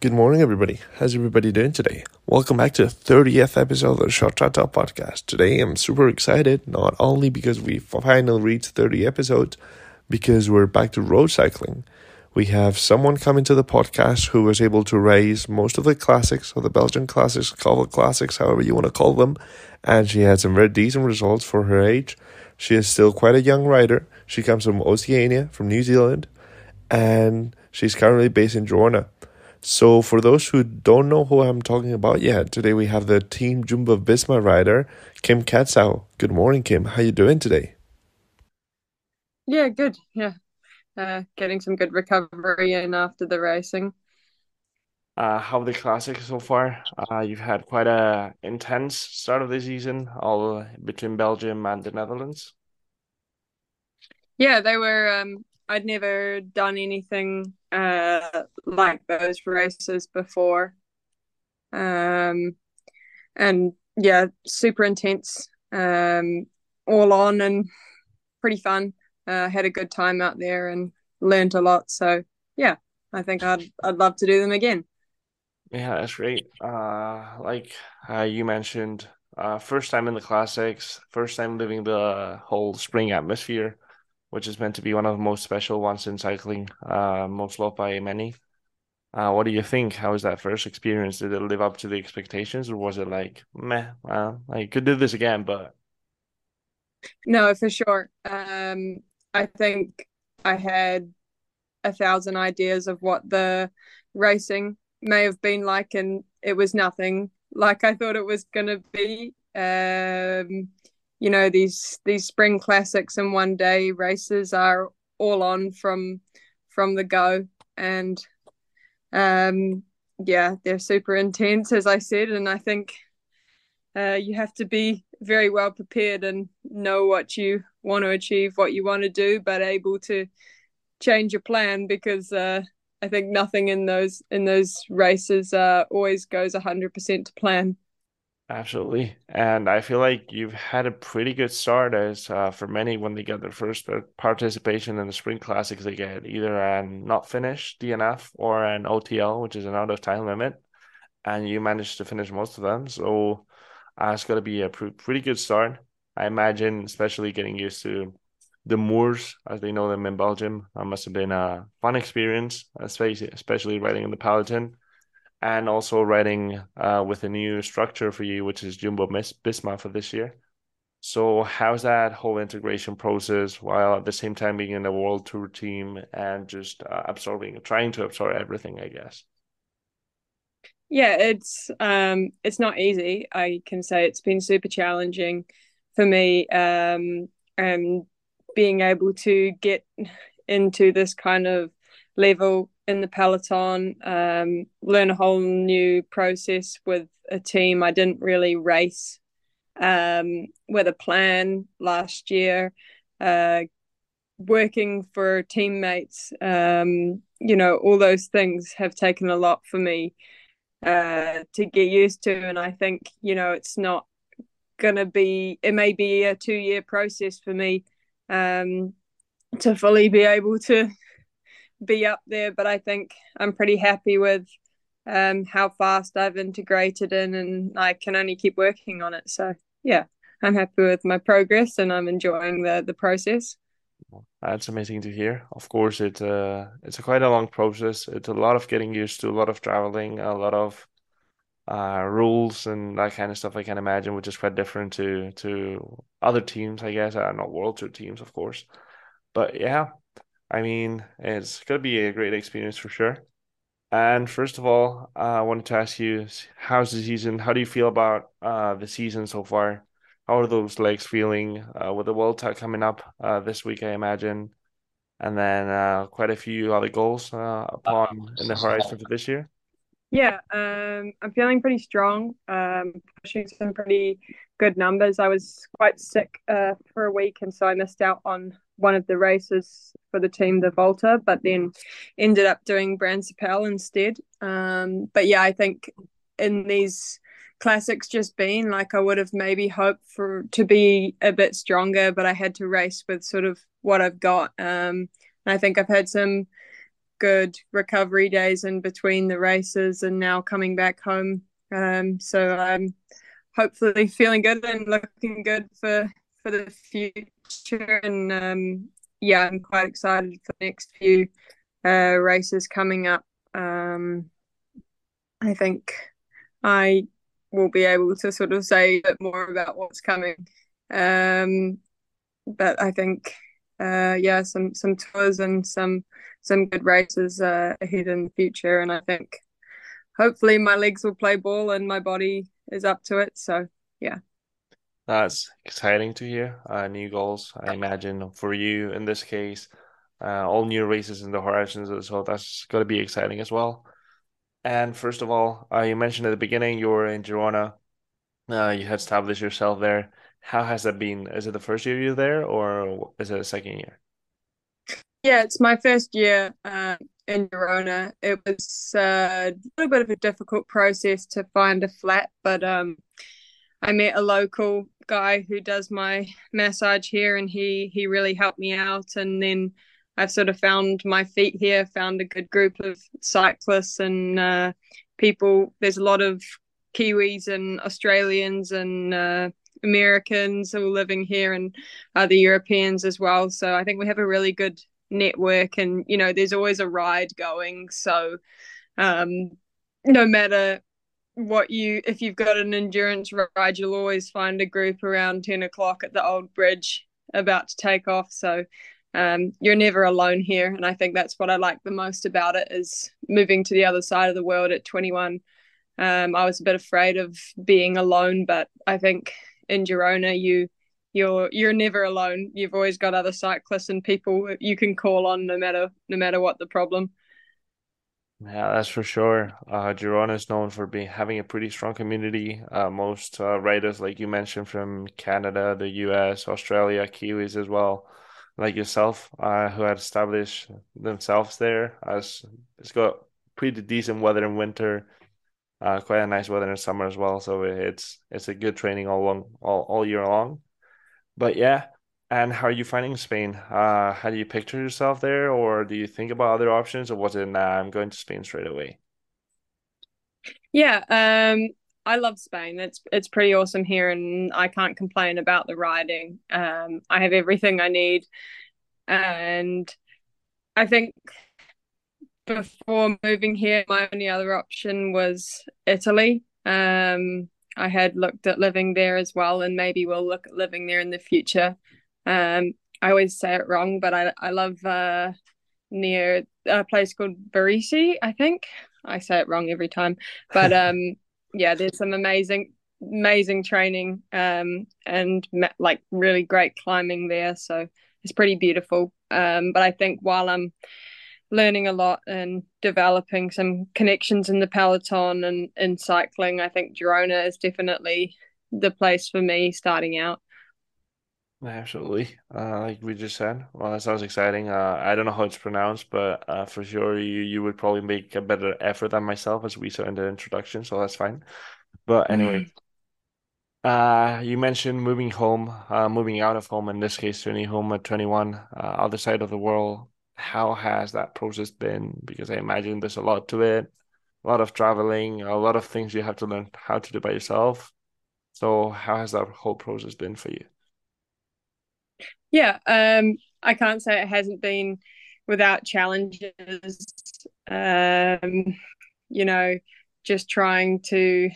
Good morning, everybody. How's everybody doing today? Welcome back to the 30th episode of the Short Talk podcast. Today, I'm super excited, not only because we finally reached 30 episodes, because we're back to road cycling. We have someone coming to the podcast who was able to raise most of the classics, or the Belgian classics, Cobble classics, however you want to call them, and she had some very decent results for her age. She is still quite a young rider. She comes from Oceania, from New Zealand, and she's currently based in Girona. So, for those who don't know who I'm talking about yet, today we have the Team Jumbo Visma rider, Kim Cadzow. Good morning, Kim. How you doing today? Yeah, good. Yeah, uh, getting some good recovery in after the racing. Uh, how the classic so far? Uh, you've had quite a intense start of the season, all between Belgium and the Netherlands. Yeah, they were. Um, I'd never done anything uh, like those races before. Um, and yeah, super intense, um, all on and pretty fun. Uh, had a good time out there and learned a lot. So yeah, I think I'd I'd love to do them again. Yeah, that's great. Uh, like uh, you mentioned, uh, first time in the classics, first time living the whole spring atmosphere which is meant to be one of the most special ones in cycling, uh, most loved by many. Uh, what do you think? How was that first experience? Did it live up to the expectations, or was it like meh? Well, I could do this again, but no, for sure. Um, I think I had a thousand ideas of what the racing may have been like, and it was nothing like I thought it was going to be. Um, you know these these spring classics and one day races are all on from from the go. And um yeah they're super intense as i said and i think uh, you have to be very well prepared and know what you want to achieve what you want to do but able to change your plan because uh, i think nothing in those in those races uh, always goes 100% to plan Absolutely. And I feel like you've had a pretty good start as uh, for many when they get their first participation in the Spring Classics, they get either an not finished DNF or an OTL, which is an out of time limit. And you managed to finish most of them. So uh, it's going to be a pr- pretty good start. I imagine, especially getting used to the Moors, as they know them in Belgium, that must have been a fun experience, especially, especially riding in the peloton and also riding uh, with a new structure for you, which is Jumbo Visma for this year. So, how's that whole integration process while at the same time being in a world tour team and just uh, absorbing, trying to absorb everything, I guess? Yeah, it's um, it's not easy. I can say it's been super challenging for me, um, and being able to get into this kind of level in the peloton, um, learn a whole new process with a team. I didn't really race um, with a plan last year. Uh, working for teammates, um, you know, all those things have taken a lot for me uh, to get used to. And I think, you know, it's not going to be, it may be a two year process for me um, to fully be able to be up there, but I think I'm pretty happy with um, how fast I've integrated in, and I can only keep working on it. So yeah, I'm happy with my progress, and I'm enjoying the the process. That's amazing to hear. Of course, it uh, it's a quite a long process. It's a lot of getting used to, a lot of traveling, a lot of uh, rules and that kind of stuff. I can imagine, which is quite different to to other teams, I guess. Uh, not world tour teams, of course. But yeah, I mean, it's going to be a great experience for sure. And first of all, uh, I wanted to ask you, how's the season? How do you feel about uh, the season so far? How are those legs feeling uh, with the World Cup coming up uh, this week, I imagine? And then uh, quite a few other goals uh, upon in the horizon for this year. Yeah, um, I'm feeling pretty strong, um, pushing some pretty good numbers. I was quite sick for a week, and so I missed out on one of the races for the team, the Volta, but then ended up doing Brabantse Pijl instead. Um, but yeah, I think in these classics just been like I would have maybe hoped for to be a bit stronger, but I had to race with sort of what I've got. Um, I think I've had some good recovery days in between the races and now coming back home. Um, so I'm hopefully feeling good and looking good for for the future. And um, yeah, I'm quite excited for the next few uh, races coming up. Um, I think I will be able to sort of say a bit more about what's coming. Um, but I think, uh, yeah, some some tours and some some good races uh, ahead in the future, and I think hopefully my legs will play ball and my body is up to it. So yeah. That's exciting to hear. Uh, new goals, I imagine, for you in this case. Uh, all new races in the horizons, so that's going to be exciting as well. And first of all, uh, you mentioned at the beginning you were in Girona. Uh, you had established yourself there. How has that been? Is it the first year you're there, or is it the second year? Yeah, it's my first year uh, in Girona. It was uh, a little bit of a difficult process to find a flat, but um, I met a local guy who does my massage here, and he he really helped me out. And then I've sort of found my feet here, found a good group of cyclists and uh, people. There's a lot of Kiwis and Australians and uh, Americans all living here and other Europeans as well. So I think we have a really good network, and you know, there's always a ride going. So um, no matter what you if you've got an endurance ride you'll always find a group around 10 o'clock at the old bridge about to take off. So um, you're never alone here. And i think that's what i like the most about it is moving to the other side of the world at 21 um, i was a bit afraid of being alone but i think in girona you you're you're never alone. You've always got other cyclists and people you can call on no matter no matter what the problem yeah, that's for sure. Uh, Girona is known for being having a pretty strong community. Uh, most uh, riders, like you mentioned, from Canada, the U.S., Australia, Kiwis as well like yourself, uh, who had established themselves there. As it's got pretty decent weather in winter, uh, quite a nice weather in summer as well. So it's it's a good training all long all, all year long. But yeah, and how are you finding Spain? Uh, how do you picture yourself there, or do you think about other options, or was it nah, I'm going to Spain straight away? Yeah, um, I love Spain. It's it's pretty awesome here, and I can't complain about the riding. Um, I have everything I need, and I think before moving here, my only other option was Italy. Um, I had looked at living there as well, and maybe we'll look at living there in the future. Um, I always say it wrong, but I I love uh, near a place called Varese. I think I say it wrong every time, but um yeah, there's some amazing amazing training um, and like really great climbing there. So it's pretty beautiful. Um, but I think while I'm learning a lot and developing some connections in the peloton and in cycling, I think Girona is definitely the place for me starting out. Absolutely. Uh, like we just said. Well, that sounds exciting. Uh, I don't know how it's pronounced, but uh, for sure you, you would probably make a better effort than myself as we saw in the introduction, so that's fine. But anyway, uh, you mentioned moving home, uh, moving out of home, in this case, to a new home at 21, uh, other side of the world. How has that process been? Because I imagine there's a lot to it, a lot of traveling, a lot of things you have to learn how to do by yourself. So how has that whole process been for you? Yeah, um, I can't say it hasn't been without challenges. Um, you know, just trying to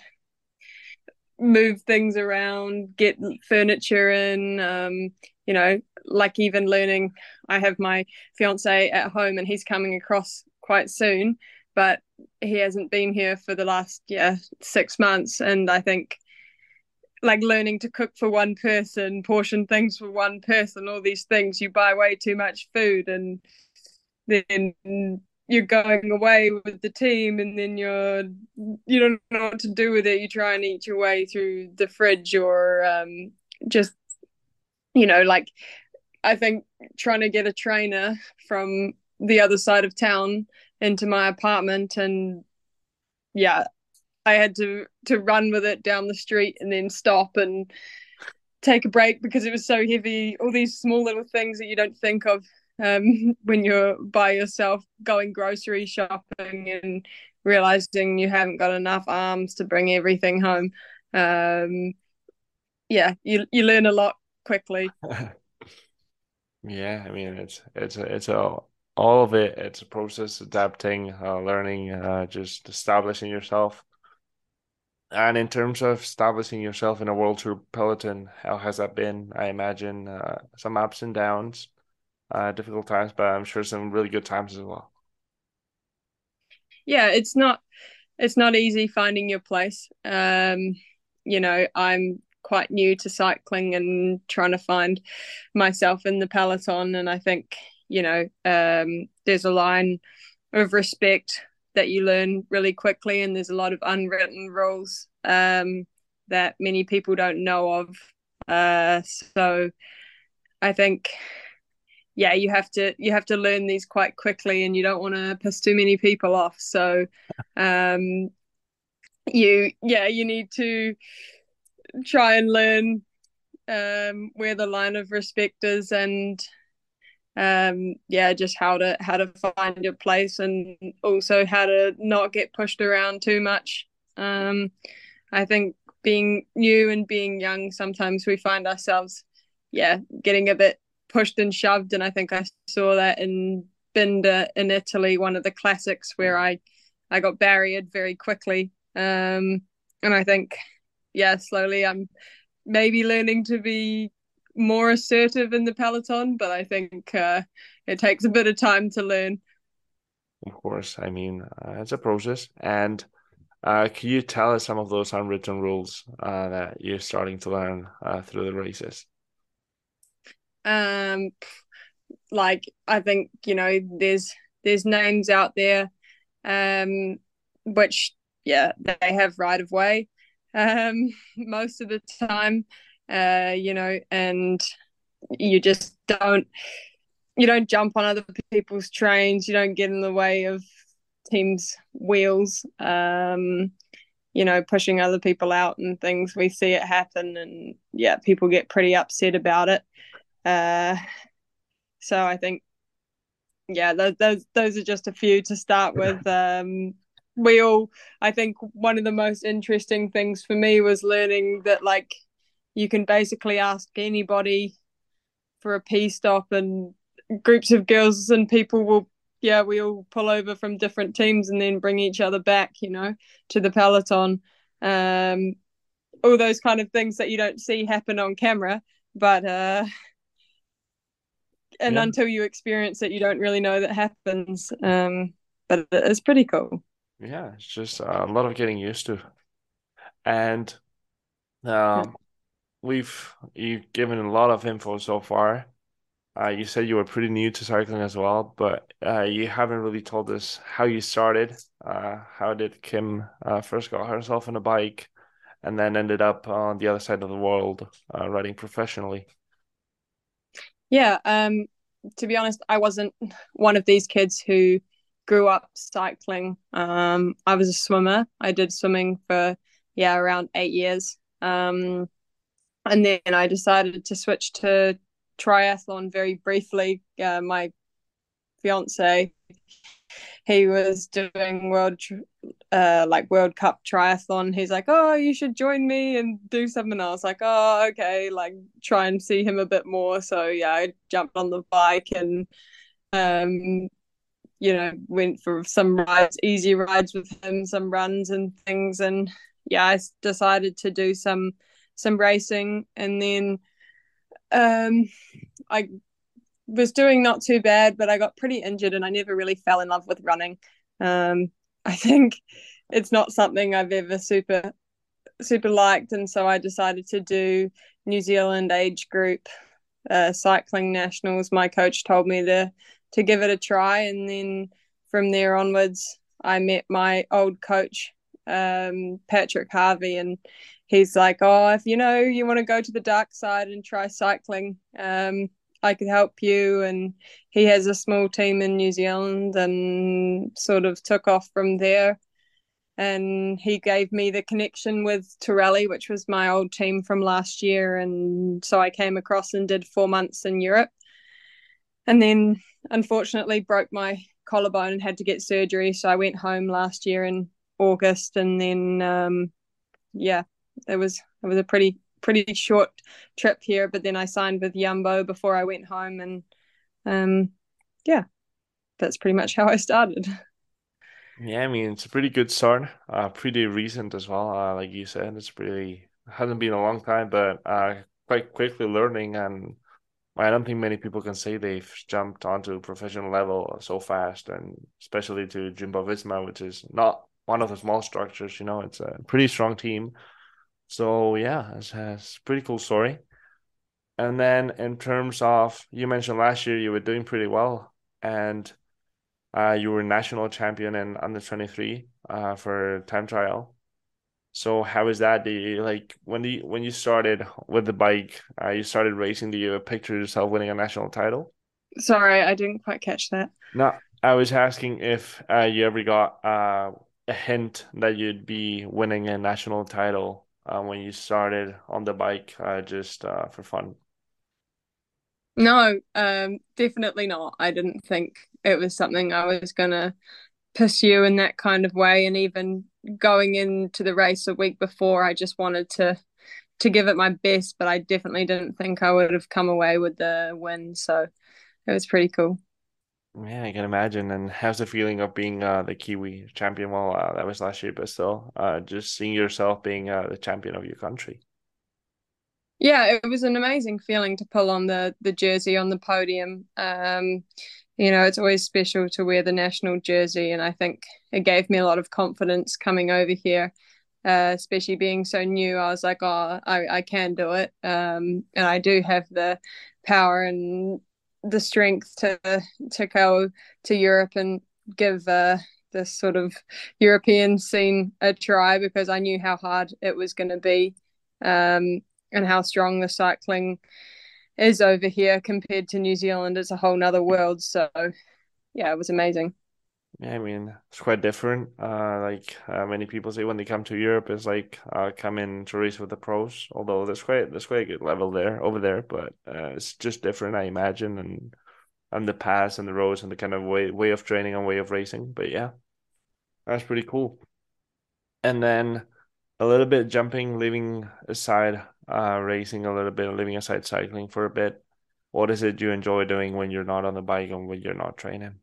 move things around, get furniture in, um, you know, like even learning. I have my fiance at home and he's coming across quite soon, but he hasn't been here for the last, yeah, six months. And I think like learning to cook for one person, portion things for one person, all these things. You buy way too much food and then you're going away with the team and then you're you don't know what to do with it. You try and eat your way through the fridge or um, just you know, like I think trying to get a trainer from the other side of town into my apartment and yeah, I had to to run with it down the street and then stop and take a break because it was so heavy. All these small little things that you don't think of um, when you're by yourself going grocery shopping and realizing you haven't got enough arms to bring everything home. Um, yeah, you you learn a lot quickly. yeah, I mean it's it's it's a all of it. It's a process, adapting, uh, learning, uh, just establishing yourself. And in terms of establishing yourself in a world tour peloton, how has that been? I imagine uh, some ups and downs, uh, difficult times, but I'm sure some really good times as well. Yeah, it's not it's not easy finding your place. Um, you know, I'm quite new to cycling and trying to find myself in the peloton, and I think you know um, there's a line of respect that you learn really quickly, and there's a lot of unwritten rules um, that many people don't know of. Uh, so I think yeah you have to you have to learn these quite quickly and you don't want to piss too many people off so um you yeah you need to try and learn um where the line of respect is and um yeah just how to how to find your place and also how to not get pushed around too much. Um i think being new and being young sometimes we find ourselves yeah getting a bit pushed and shoved. And i think i saw that in Binda in italy one of the classics where i i got barriered very quickly. Um and i think yeah slowly i'm maybe learning to be more assertive in the peloton, but I think uh, it takes a bit of time to learn. Of course, I mean uh, it's a process, and uh, can you tell us some of those unwritten rules uh, that you're starting to learn uh, through the races? Um, like I think you know, there's there's names out there, um, which yeah, they have right of way, um, most of the time uh, you know, and you just don't you don't jump on other people's trains, you don't get in the way of teams' wheels, um, you know, pushing other people out and things. We see it happen, and yeah, people get pretty upset about it. Uh, so I think, yeah, those, those those are just a few to start with. Um, we all, I think, one of the most interesting things for me was learning that like you can basically ask anybody for a pee stop and groups of girls and people will yeah we all pull over from different teams and then bring each other back you know to the peloton. Um all those kind of things that you don't see happen on camera but uh and yeah. until you experience it you don't really know that happens. Um but it's pretty cool. Yeah it's just a lot of getting used to. And um we've you've given a lot of info so far. Uh, you said you were pretty new to cycling as well, but uh, you haven't really told us how you started. Uh, how did Kim uh, first got herself on a bike, and then ended up on the other side of the world uh, riding professionally? Yeah, um, to be honest, I wasn't one of these kids who grew up cycling. Um, I was a swimmer. I did swimming for yeah around eight years. Um, and then I decided to switch to triathlon very briefly. Uh, my fiance, he was doing world, uh, like World Cup triathlon. He's like, "Oh, you should join me and do something." I was like, "Oh, okay." Like, try and see him a bit more. So yeah, I jumped on the bike and, um, you know, went for some rides, easy rides with him, some runs and things, and yeah, I decided to do some some racing, and then um, I was doing not too bad, but I got pretty injured, and I never really fell in love with running. Um, I think it's not something I've ever super super liked, and so I decided to do New Zealand age group uh, cycling nationals. My coach told me to to give it a try, and then from there onwards, I met my old coach, um, Patrick Harvey, and he's like, oh, if you know you want to go to the dark side and try cycling, um, I could help you. And he has a small team in New Zealand and sort of took off from there. And he gave me the connection with Torelli, which was my old team from last year. And so I came across and did four months in Europe. and then unfortunately broke my collarbone and had to get surgery. So I went home last year in August, and then um, yeah, it was it was a pretty pretty short trip here. But then I signed with Jumbo before I went home, and um, yeah, that's pretty much how I started. Yeah, I mean it's a pretty good start. Uh, pretty recent as well. Uh, like you said, it's pretty hasn't been a long time, but uh, quite quickly learning and I don't think many people can say they've jumped onto professional level so fast, and especially to Jumbo Visma, which is not one of the small structures. You know, it's a pretty strong team. So yeah, it's, it's a pretty cool story. And then in terms of you mentioned last year you were doing pretty well, and uh, you were national champion in under twenty three uh, for time trial. So how is that? Do you like when you when you started with the bike? Uh, you started racing. Do you picture yourself winning a national title? Sorry, I didn't quite catch that. No, I was asking if uh, you ever got uh, a hint that you'd be winning a national title uh, when you started on the bike, uh, just uh, for fun. No, um, definitely not. I didn't think it was something I was gonna pursue in that kind of way, and even going into the race a week before, I just wanted to to give it my best, but I definitely didn't think I would have come away with the win. So it was pretty cool. Yeah, I can imagine. And how's the feeling of being uh, the Kiwi champion? Well, uh, that was last year, but still, uh, just seeing yourself being uh, the champion of your country. Yeah, it was an amazing feeling to pull on the the jersey on the podium. Um, you know, it's always special to wear the national jersey. And I think it gave me a lot of confidence coming over here, uh, especially being so new. I was like, oh, I, I can do it. Um, and I do have the power and the strength to to go to Europe and give uh, this sort of European scene a try because I knew how hard it was going to be um, and how strong the cycling is over here compared to New Zealand. It's a whole nother world. So yeah, it was amazing. Yeah, I mean it's quite different. Uh, like uh, many people say when they come to Europe, it's like uh, come in to race with the pros. Although there's quite there's quite a good level there over there, but uh, it's just different, I imagine, and and the paths and the roads and the kind of way way of training and way of racing. But yeah, that's pretty cool. And then a little bit jumping, leaving aside uh, racing a little bit, leaving aside cycling for a bit. What is it you enjoy doing when you're not on the bike and when you're not training?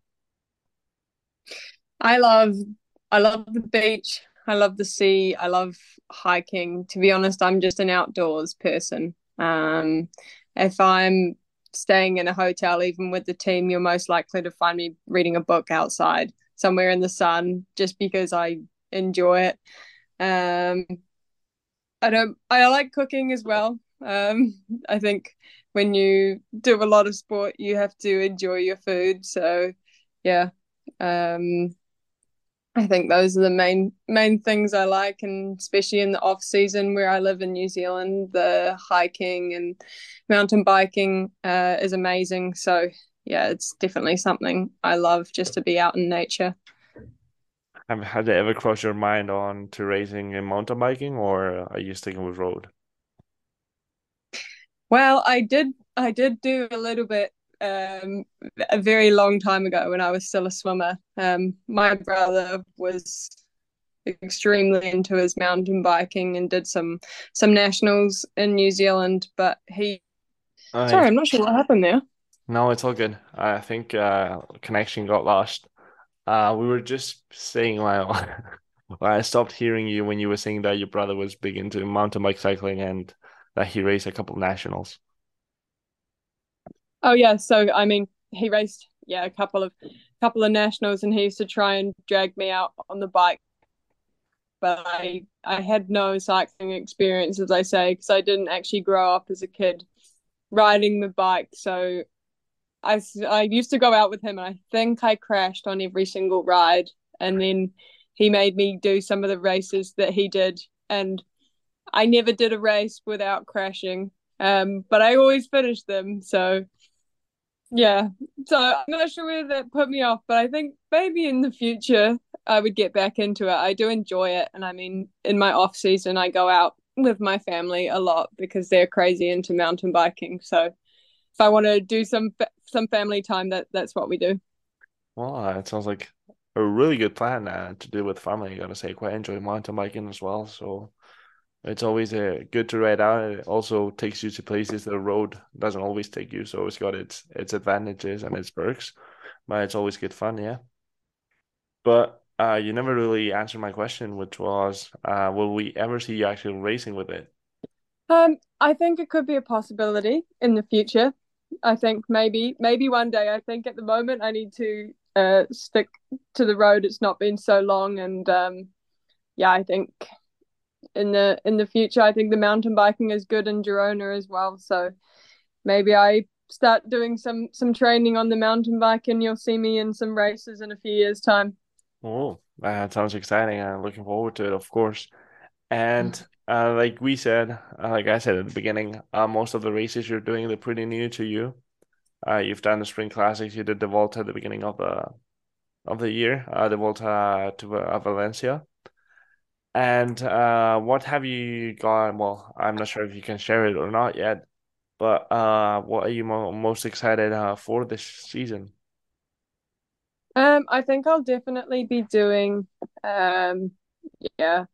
I love I love the beach. I love the sea. I love hiking. To be honest, I'm just an outdoors person. Um, if I'm staying in a hotel, even with the team, you're most likely to find me reading a book outside somewhere in the sun, just because I enjoy it. Um, I don't. I like cooking as well. Um, I think when you do a lot of sport, you have to enjoy your food. So, yeah, um, I think those are the main main things I like, and especially in the off season where I live in New Zealand, the hiking and mountain biking uh, is amazing. So, yeah, it's definitely something I love just to be out in nature. Have had it ever crossed your mind on to racing and mountain biking, or are you sticking with road? Well, I did. I did do a little bit um, a very long time ago when I was still a swimmer. Um, my brother was extremely into his mountain biking and did some some nationals in New Zealand, but he. Sorry, I'm not sure what happened there. No, it's all good. I think uh, connection got lost. Uh, we were just saying while I stopped hearing you when you were saying that your brother was big into mountain bike cycling and that he raced a couple nationals. Oh yeah, so I mean, he raced yeah a couple of couple of nationals, and he used to try and drag me out on the bike, but I I had no cycling experience, as I say, because I didn't actually grow up as a kid riding the bike. So I, I used to go out with him and I think I crashed on every single ride. And then he made me do some of the races that he did. And I never did a race without crashing. Um, but I always finished them. So yeah. So I'm not sure whether that put me off, but I think maybe in the future I would get back into it. I do enjoy it. And I mean, in my off season, I go out with my family a lot because they're crazy into mountain biking. So if I want to do some some family time, that that's what we do. Well, uh, it sounds like a really good plan uh, to do with family. I gotta say, quite enjoy mountain biking as well. So it's always uh, good to ride out. It also takes you to places the road doesn't always take you. So it's got its its advantages and its perks, but it's always good fun. Yeah. But uh, you never really answered my question, which was, uh, will we ever see you actually racing with it? Um, I think it could be a possibility in the future. I think maybe maybe one day. I think at the moment I need to uh, stick to the road. It's not been so long, and um, yeah, I think in the in the future, I think the mountain biking is good in Girona as well. So maybe I start doing some some training on the mountain bike, and you'll see me in some races in a few years' time. Oh, that sounds exciting. I'm looking forward to it, of course. And uh, like we said, uh, like I said at the beginning, uh, most of the races you're doing they're pretty new to you. Uh, you've done the Spring Classics. You did the Volta at the beginning of the of the year, uh, the Volta to uh, Valencia. And uh, what have you got? Well, I'm not sure if you can share it or not yet, but uh, what are you mo most excited uh, for this season? Um, I think I'll definitely be doing, um, yeah,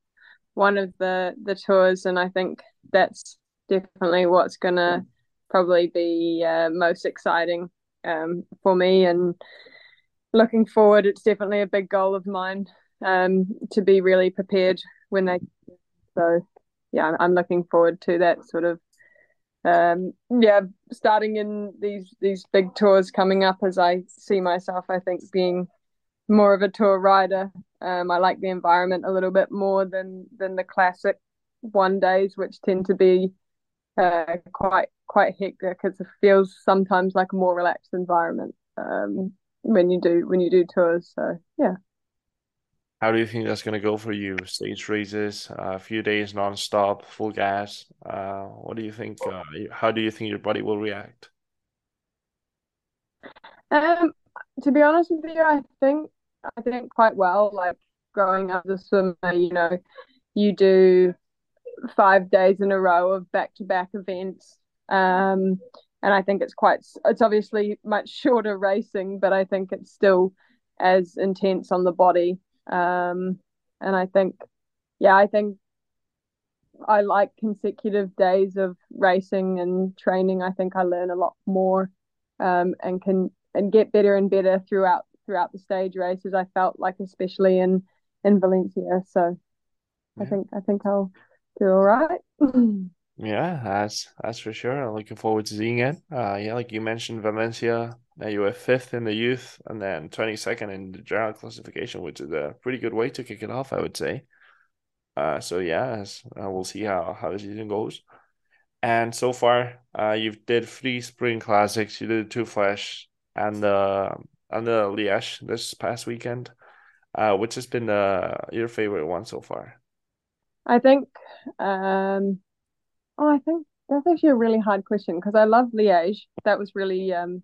one of the the tours, and I think that's definitely what's gonna probably be uh, most exciting um, for me. And looking forward, it's definitely a big goal of mine um, to be really prepared when they. So, yeah, I'm looking forward to that sort of. Um, yeah, starting in these these big tours coming up as I see myself, I think being more of a tour rider. Um, I like the environment a little bit more than than the classic one days, which tend to be uh, quite quite hectic. Because it feels sometimes like a more relaxed environment um, when you do when you do tours. So yeah. How do you think that's gonna go for you? Stage races, uh, a few days non-stop, full gas. Uh, what do you think? Uh, how do you think your body will react? Um, to be honest with you, I think I think quite well. Like growing up as a swimmer, you know, you do five days in a row of back to back events. Um, and I think it's quite, it's obviously much shorter racing, but I think it's still as intense on the body. Um, and I think, yeah, I think I like consecutive days of racing and training. I think I learn a lot more um, and can and get better and better throughout throughout the stage races. I felt like, especially in in Valencia. So yeah. I think I think I'll do all right. yeah, that's that's for sure. I'm looking forward to seeing it. Uh, yeah, like you mentioned, Valencia. Now you were fifth in the youth, and then twenty second in the general classification, which is a pretty good way to kick it off, I would say. Uh, so yeah, uh, we'll see how how the season goes. And so far, uh, you've did three spring classics. You did two Flèche and the and the Liège this past weekend. Uh, which has been uh, your favorite one so far? I think, um, oh, I think that's actually a really hard question because I love Liège. That was really, um,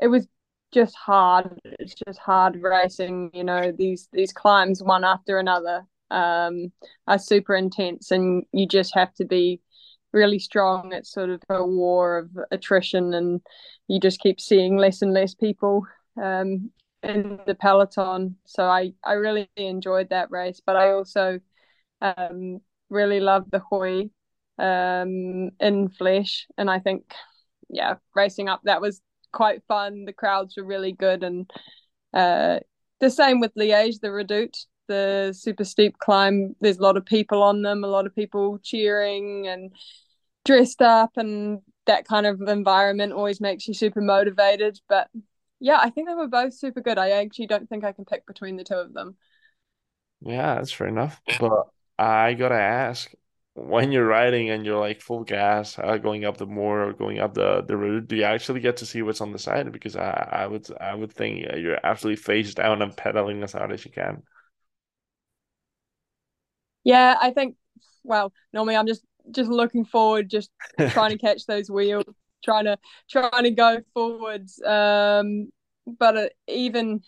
it was just hard. It's just hard racing. You know, these these climbs one after another um, are super intense, and you just have to be really strong. It's sort of a war of attrition, and you just keep seeing less and less people um, in the peloton. So I, I really enjoyed that race, but I also um, really loved the Huy um, in Flèche. And I think, yeah, racing up, that was quite fun. The crowds were really good. And uh, the same with Liège, the Redoute, the super steep climb. There's a lot of people on them, a lot of people cheering and dressed up and that kind of environment always makes you super motivated. But yeah, I think they were both super good. I actually don't think I can pick between the two of them. Yeah, that's fair enough. But I gotta ask, when you're riding and you're like full gas, uh, going up the Mur or going up the the route, do you actually get to see what's on the side? Because I I would I would think you're absolutely face down and pedaling as hard as you can. Yeah, I think. Well, normally I'm just just looking forward, just trying to catch those wheels trying to trying to go forwards. Um, but uh, even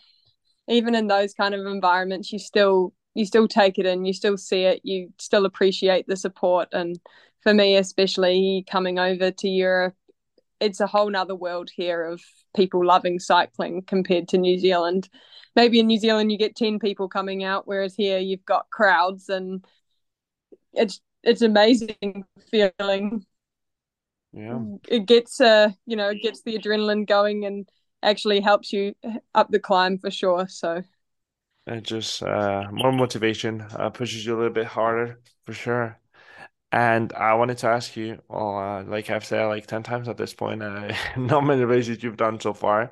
even in those kind of environments, you still you still take it in, you still see it, you still appreciate the support. And for me, especially coming over to Europe, it's a whole nother world here of people loving cycling compared to New Zealand. Maybe in New Zealand you get 10 people coming out, whereas here you've got crowds and it's it's amazing feeling. Yeah. It gets uh you know, it gets the adrenaline going and actually helps you up the climb for sure. So it just uh more motivation, uh, pushes you a little bit harder for sure. And I wanted to ask you, uh, like I've said like 10 times at this point, uh, not many races you've done so far,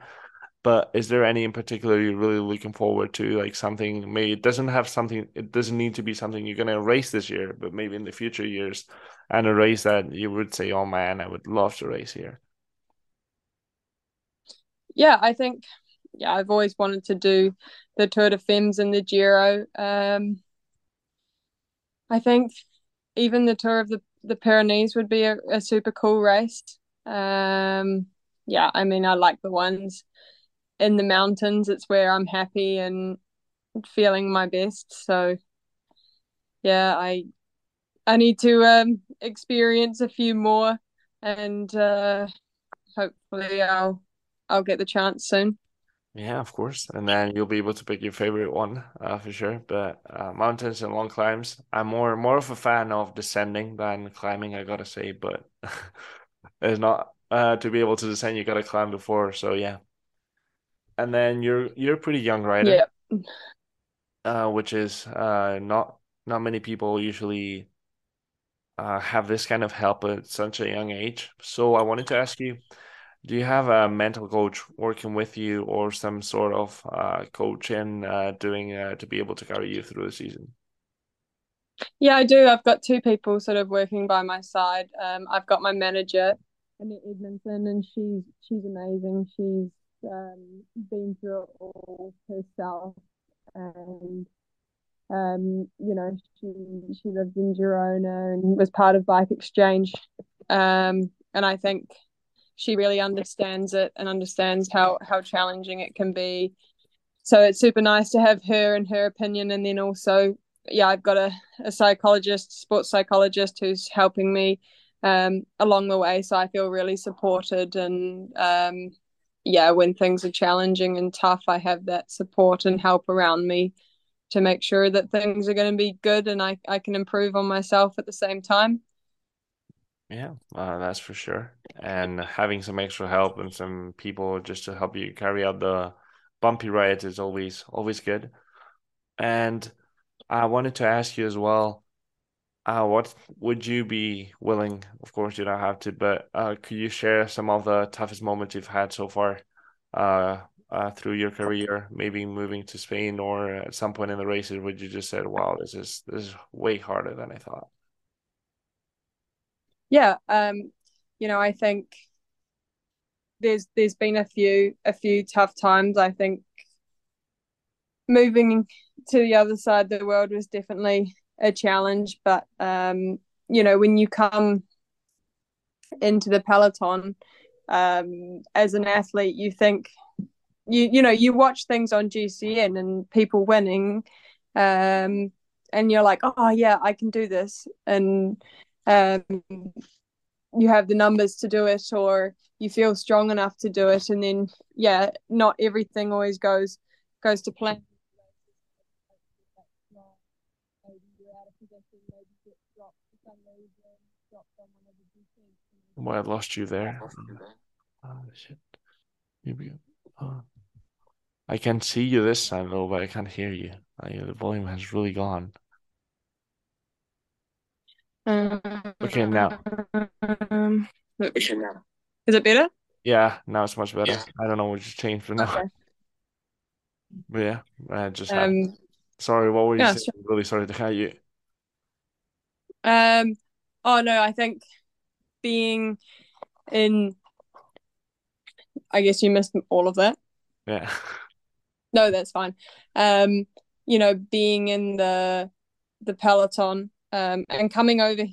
but is there any in particular you're really looking forward to? Like something, maybe it doesn't have something, it doesn't need to be something you're going to race this year, but maybe in the future years, and a race that you would say, oh man, I would love to race here. Yeah, I think, yeah, I've always wanted to do the Tour de Femmes and the Giro. Um, I think even the tour of the the Pyrenees would be a, a super cool race. Um, yeah, I mean, I like the ones in the mountains. It's where I'm happy and feeling my best. So, yeah, I I need to um, experience a few more, and uh, hopefully, I'll I'll get the chance soon. Yeah, of course. And then you'll be able to pick your favorite one uh, for sure. But uh, mountains and long climbs, I'm more more of a fan of descending than climbing, I gotta say. But it's not uh, to be able to descend, you gotta climb before. So yeah. And then you're you're a pretty young rider. Yeah. Uh, which is uh not not many people usually uh have this kind of help at such a young age. So I wanted to ask you do you have a mental coach working with you or some sort of uh, coaching uh, doing uh, to be able to carry you through the season? Yeah, I do. I've got two people sort of working by my side. Um, I've got my manager, Annette Edmondson, and she's she's amazing. She's um, been through it all herself, and um, you know, she she lives in Girona and was part of Bike Exchange. Um, and I think she really understands it and understands how how challenging it can be. So it's super nice to have her and her opinion, and then also, yeah, I've got a, a psychologist, sports psychologist, who's helping me um, along the way. So I feel really supported, and um, yeah, when things are challenging and tough, I have that support and help around me to make sure that things are going to be good and I, I can improve on myself at the same time. Yeah, uh, that's for sure. And having some extra help and some people just to help you carry out the bumpy ride is always always good. And I wanted to ask you as well, uh, what would you be willing? Of course, you don't have to, but uh, could you share some of the toughest moments you've had so far, uh, uh, through your career? Maybe moving to Spain, or at some point in the races, would you just said, "Wow, this is this is way harder than I thought." Yeah, um, you know, I think there's there's been a few a few tough times. I think moving to the other side of the world was definitely a challenge, but um, you know, when you come into the peloton um, as an athlete, you think you you know you watch things on GCN and people winning, um, and you're like, oh yeah, I can do this, and um, you have the numbers to do it or you feel strong enough to do it and then yeah not everything always goes goes to plan well, I lost you there. Oh, shit. Here we go. Oh. I can see you this time though, but I can't hear you. the volume has really gone. Okay, now. Um, is it better? Yeah, now it's much better. I don't know what just changed for now. Okay. But yeah, I just um, sorry, what were you yeah, saying? Sure. Really sorry to cut you. Um oh no, I think being in I guess you missed all of that. Yeah. No, that's fine. Um, you know, being in the the peloton um, and coming over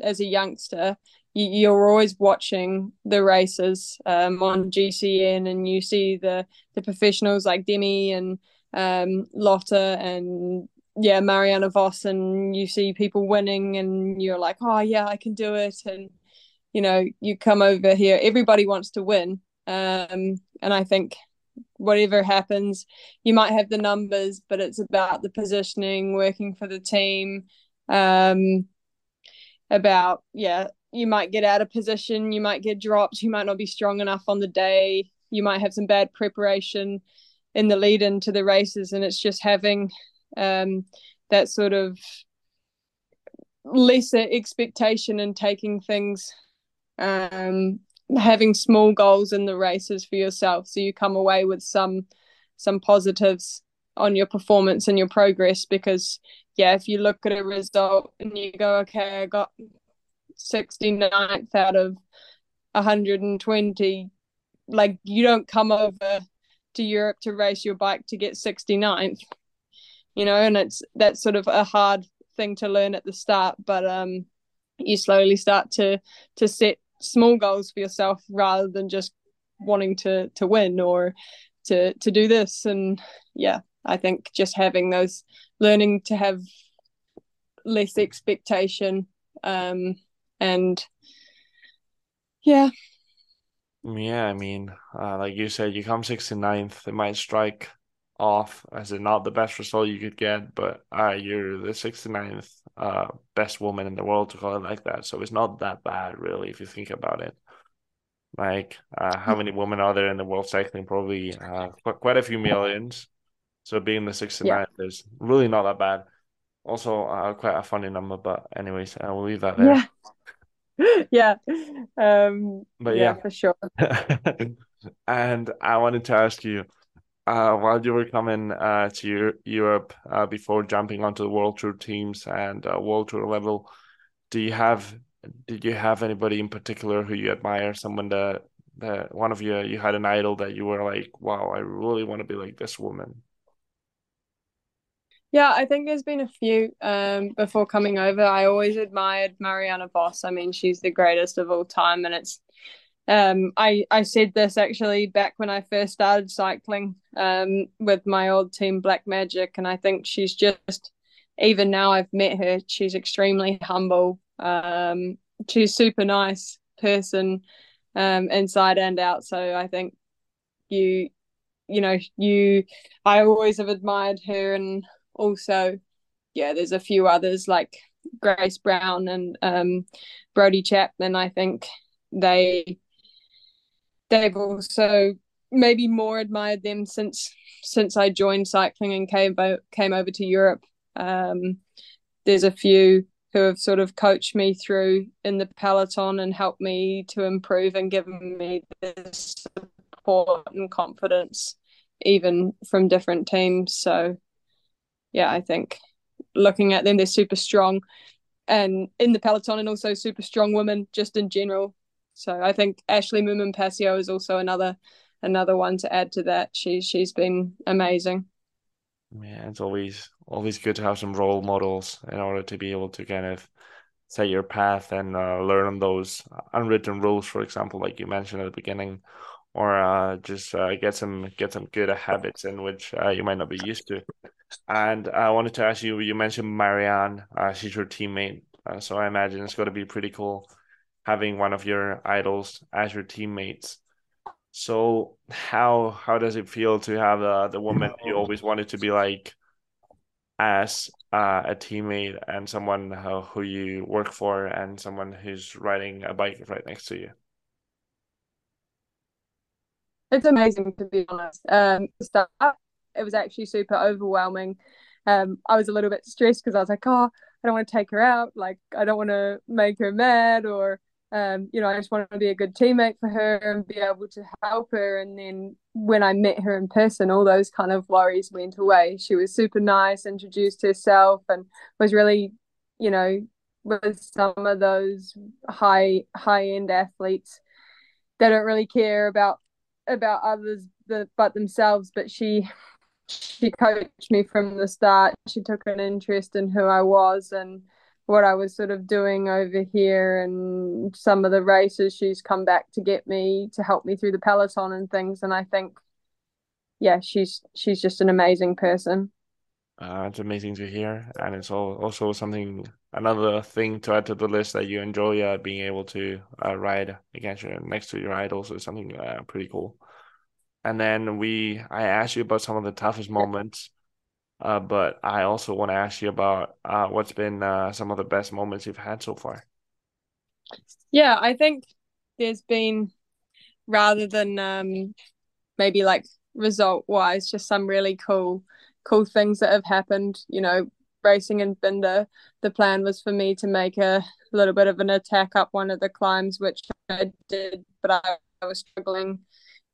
as a youngster, you, are always watching the races um, on GCN, and you see the the professionals like Demi and um, Lotta and yeah Marianne Vos, and you see people winning, and you're like, oh yeah, I can do it, and you know, you come over here, everybody wants to win. Um, and I think whatever happens, you might have the numbers, but it's about the positioning, working for the team. Um, about yeah, you might get out of position, you might get dropped, you might not be strong enough on the day, you might have some bad preparation in the lead into the races, and it's just having um, that sort of lesser expectation and taking things um, having small goals in the races for yourself so you come away with some some positives on your performance and your progress because yeah if you look at a result and you go okay i got 69th out of 120 like you don't come over to europe to race your bike to get 69th you know and it's that's sort of a hard thing to learn at the start but um you slowly start to to set small goals for yourself rather than just wanting to to win or to to do this. And yeah i think just having those learning to have less expectation um and yeah yeah i mean uh, like you said you come 69th it might strike off as in not the best result you could get, but uh, you're the 69th uh, best woman in the world to call it like that. So it's not that bad, really, if you think about it. Like, uh, how many women are there in the world cycling? Probably uh, quite a few millions. So being the 69th yeah. is really not that bad. Also, uh, quite a funny number, but anyways, I will leave that there. Yeah. yeah. Um, but yeah, yeah for sure. and I wanted to ask you, uh, while you were coming uh, to Europe uh, before jumping onto the World Tour teams and uh, World Tour level, do you have did you have anybody in particular who you admire? Someone that that one of you you had an idol that you were like, wow, I really want to be like this woman. Yeah, I think there's been a few um, before coming over. I always admired Marianne Vos. I mean, she's the greatest of all time, and it's um, I I said this actually back when I first started cycling um, with my old team Black Magic, and I think she's just even now I've met her, she's extremely humble. Um, she's super nice person um, inside and out. So I think you you know you I always have admired her, and also yeah, there's a few others like Grace Brown and um, Brodie Chapman. I think they they've also maybe more admired them since since I joined cycling and came came over to Europe. Um, there's a few who have sort of coached me through in the peloton and helped me to improve and given me this support and confidence even from different teams so yeah i think looking at them they're super strong and in the peloton and also super strong women just in general so I think Ashleigh Moolman-Pasio is also another another one to add to that. She's she's been amazing. Yeah, it's always always good to have some role models in order to be able to kind of set your path and uh, learn those unwritten rules, for example, like you mentioned at the beginning, or uh, just uh, get some get some good habits in which uh, you might not be used to. And I wanted to ask you, you mentioned Marianne, uh, she's your teammate, uh, so I imagine it's going to be pretty cool having one of your idols as your teammates. So how how does it feel to have uh, the woman you always wanted to be like as uh, a teammate and someone who, who you work for and someone who's riding a bike right next to you? It's amazing to be honest. Um, start, it was actually super overwhelming. Um, I was a little bit stressed because I was like, oh, I don't want to take her out. Like, I don't want to make her mad or um, you know, I just want to be a good teammate for her and be able to help her. And then when I met her in person, all those kind of worries went away. She was super nice, introduced herself, and was really, you know, with some of those high high end athletes, they don't really care about about others but themselves. But she she coached me from the start. She took an interest in who I was and what I was sort of doing over here and some of the races she's come back to get me to help me through the peloton and things and I think yeah she's she's just an amazing person uh, it's amazing to hear and it's all, also something another thing to add to the list that you enjoy uh, being able to uh, ride against your next to your idols is something uh, pretty cool. And then we, I asked you about some of the toughest moments, uh, but I also want to ask you about uh, what's been uh, some of the best moments you've had so far. Yeah, I think there's been rather than um, maybe like result wise, just some really cool, cool things that have happened. You know, racing in Binda, the plan was for me to make a little bit of an attack up one of the climbs, which I did, but I, I was struggling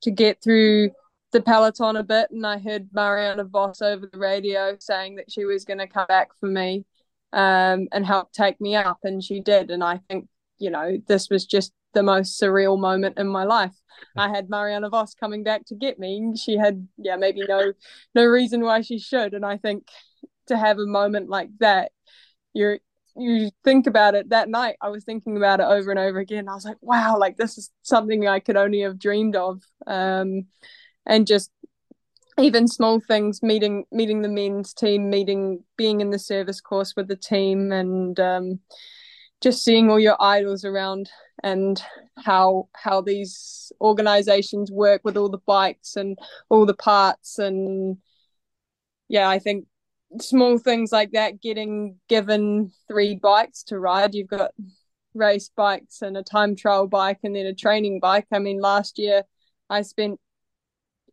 to get through the peloton a bit, and I heard Marianne Vos over the radio saying that she was going to come back for me um, and help take me up, and she did. And I think you know this was just the most surreal moment in my life. I had Marianne Vos coming back to get me. She had yeah maybe no no reason why she should, and I think to have a moment like that, you're you think about it. That night i was thinking about it over and over again. I was like wow like this is something i could only have dreamed of. Um, and just even small things meeting meeting the men's team meeting being in the service course with the team and um, just seeing all your idols around and how how these organizations work with all the bikes and all the parts and yeah i think small things like that getting given three bikes to ride. You've got race bikes and a time trial bike and then a training bike. I mean last year i spent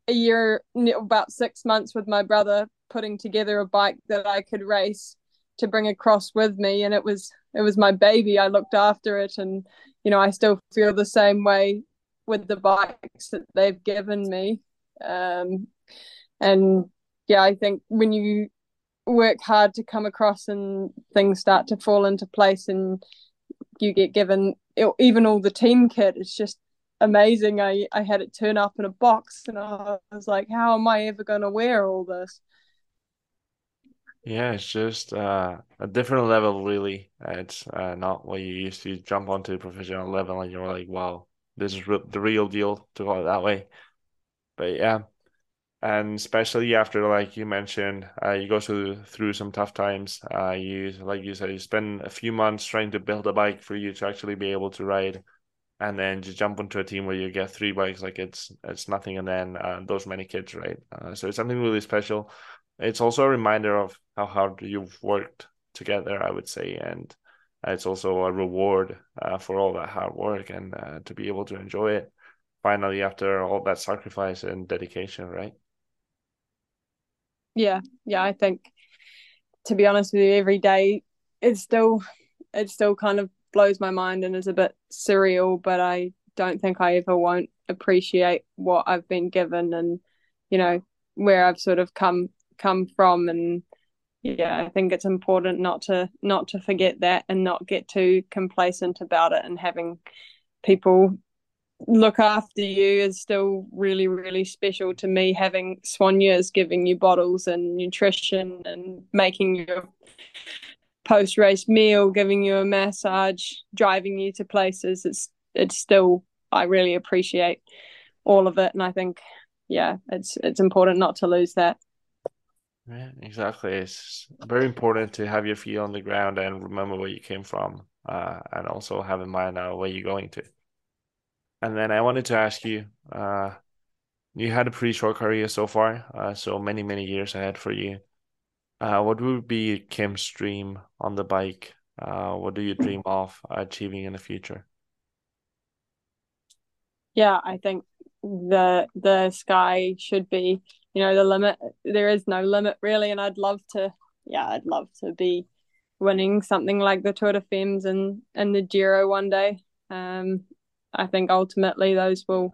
a year about six months with my brother putting together a bike that i could race to bring across with me and it was it was my baby i looked after it and you know i still feel the same way with the bikes that they've given me. Um, and yeah i think when you work hard to come across and things start to fall into place and you get given even all the team kit it's just amazing. I i had it turn up in a box and i was like how am i ever going to wear all this yeah it's just uh, a different level really. It's uh, not what you used to jump onto professional level and you're like wow this is re- the real deal to call it that way. But yeah. And especially after like you mentioned uh, you go through through some tough times uh, you like you said you spend a few months trying to build a bike for you to actually be able to ride and then just jump into a team where you get three bikes like it's it's nothing and then uh, those many kids right? Uh, so it's something really special it's also a reminder of how hard you've worked together i would say and it's also a reward uh, for all that hard work and uh, to be able to enjoy it finally after all that sacrifice and dedication right? Yeah. Yeah i think to be honest with you every day it's still it still kind of blows my mind and is a bit surreal but i don't think i ever won't appreciate what i've been given and you know where i've sort of come come from. And yeah i think it's important not to not to forget that and not get too complacent about it and having people look after you is still really really special to me having Soigneuse giving you bottles and nutrition and making your post race meal giving you a massage driving you to places. It's it's still I really appreciate all of it. And I think yeah it's it's important not to lose that yeah exactly it's very important to have your feet on the ground and remember where you came from uh, and also have in mind uh, where you're going to and then I wanted to ask you, uh, you had a pretty short career so far, uh, so many, many years ahead for you. Uh, what would be Kim's dream on the bike? Uh, what do you dream of achieving in the future? Yeah, I think the the sky should be, you know, the limit. There is no limit really, and I'd love to. Yeah, I'd love to be winning something like the Tour de Femmes and and the Giro one day. Um, I think ultimately those will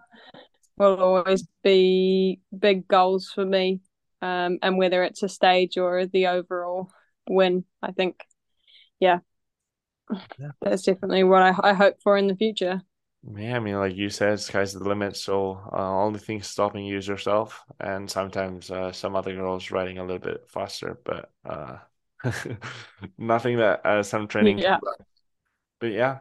will always be big goals for me. Um, and whether it's a stage or the overall win, I think, yeah, yeah. that's definitely what I, I hope for in the future. Yeah, I mean, like you said, sky's the limit. So uh, only thing stopping you is yourself, and sometimes uh, some other girls riding a little bit faster, but uh, nothing that uh, some training. Yeah. But yeah,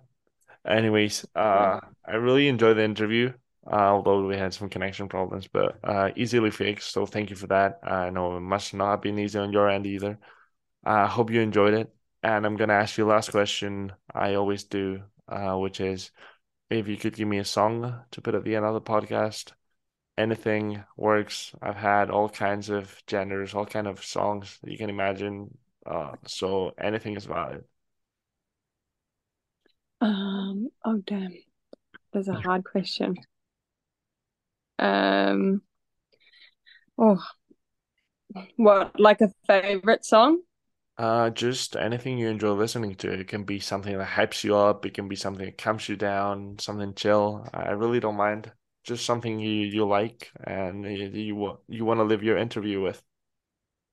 Anyways, uh, I really enjoyed the interview, uh, although we had some connection problems, but uh, easily fixed. So thank you for that. I know it must not have been easy on your end either. I hope you enjoyed it. And I'm gonna ask you last question. I always do, uh, which is if you could give me a song to put at the end of the podcast, anything works. I've had all kinds of genders, all kind of songs that you can imagine. Uh, so anything is valid. Um, oh damn. That's a hard question. Um oh what like a favorite song? Uh, just anything you enjoy listening to. It can be something that hypes you up. It can be something that calms you down, something chill. I really don't mind. Just something you you like and you you, you want to live your interview with.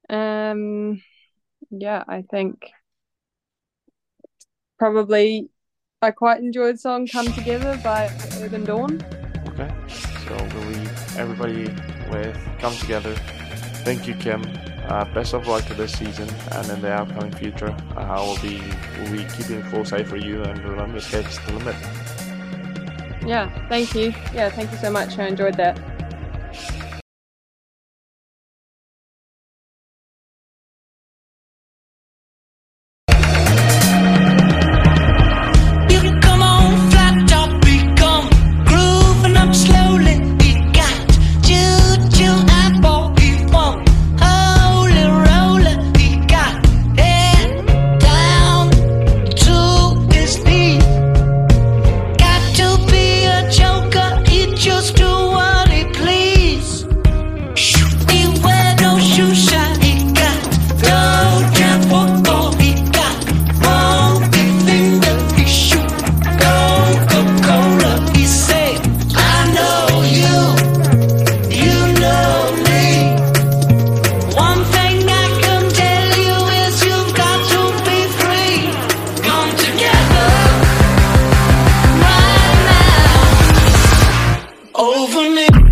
Um yeah, I think probably I quite enjoyed the song Come Together by Urban Dawn. Okay. So we'll leave everybody with Come Together. Thank you, Kim. Uh, best of luck to this season and in the upcoming future. Uh, we'll be we'll be keeping a close eye for you and remember, sky's the limit. Yeah, thank you. Yeah, thank you so much. I enjoyed that. over me.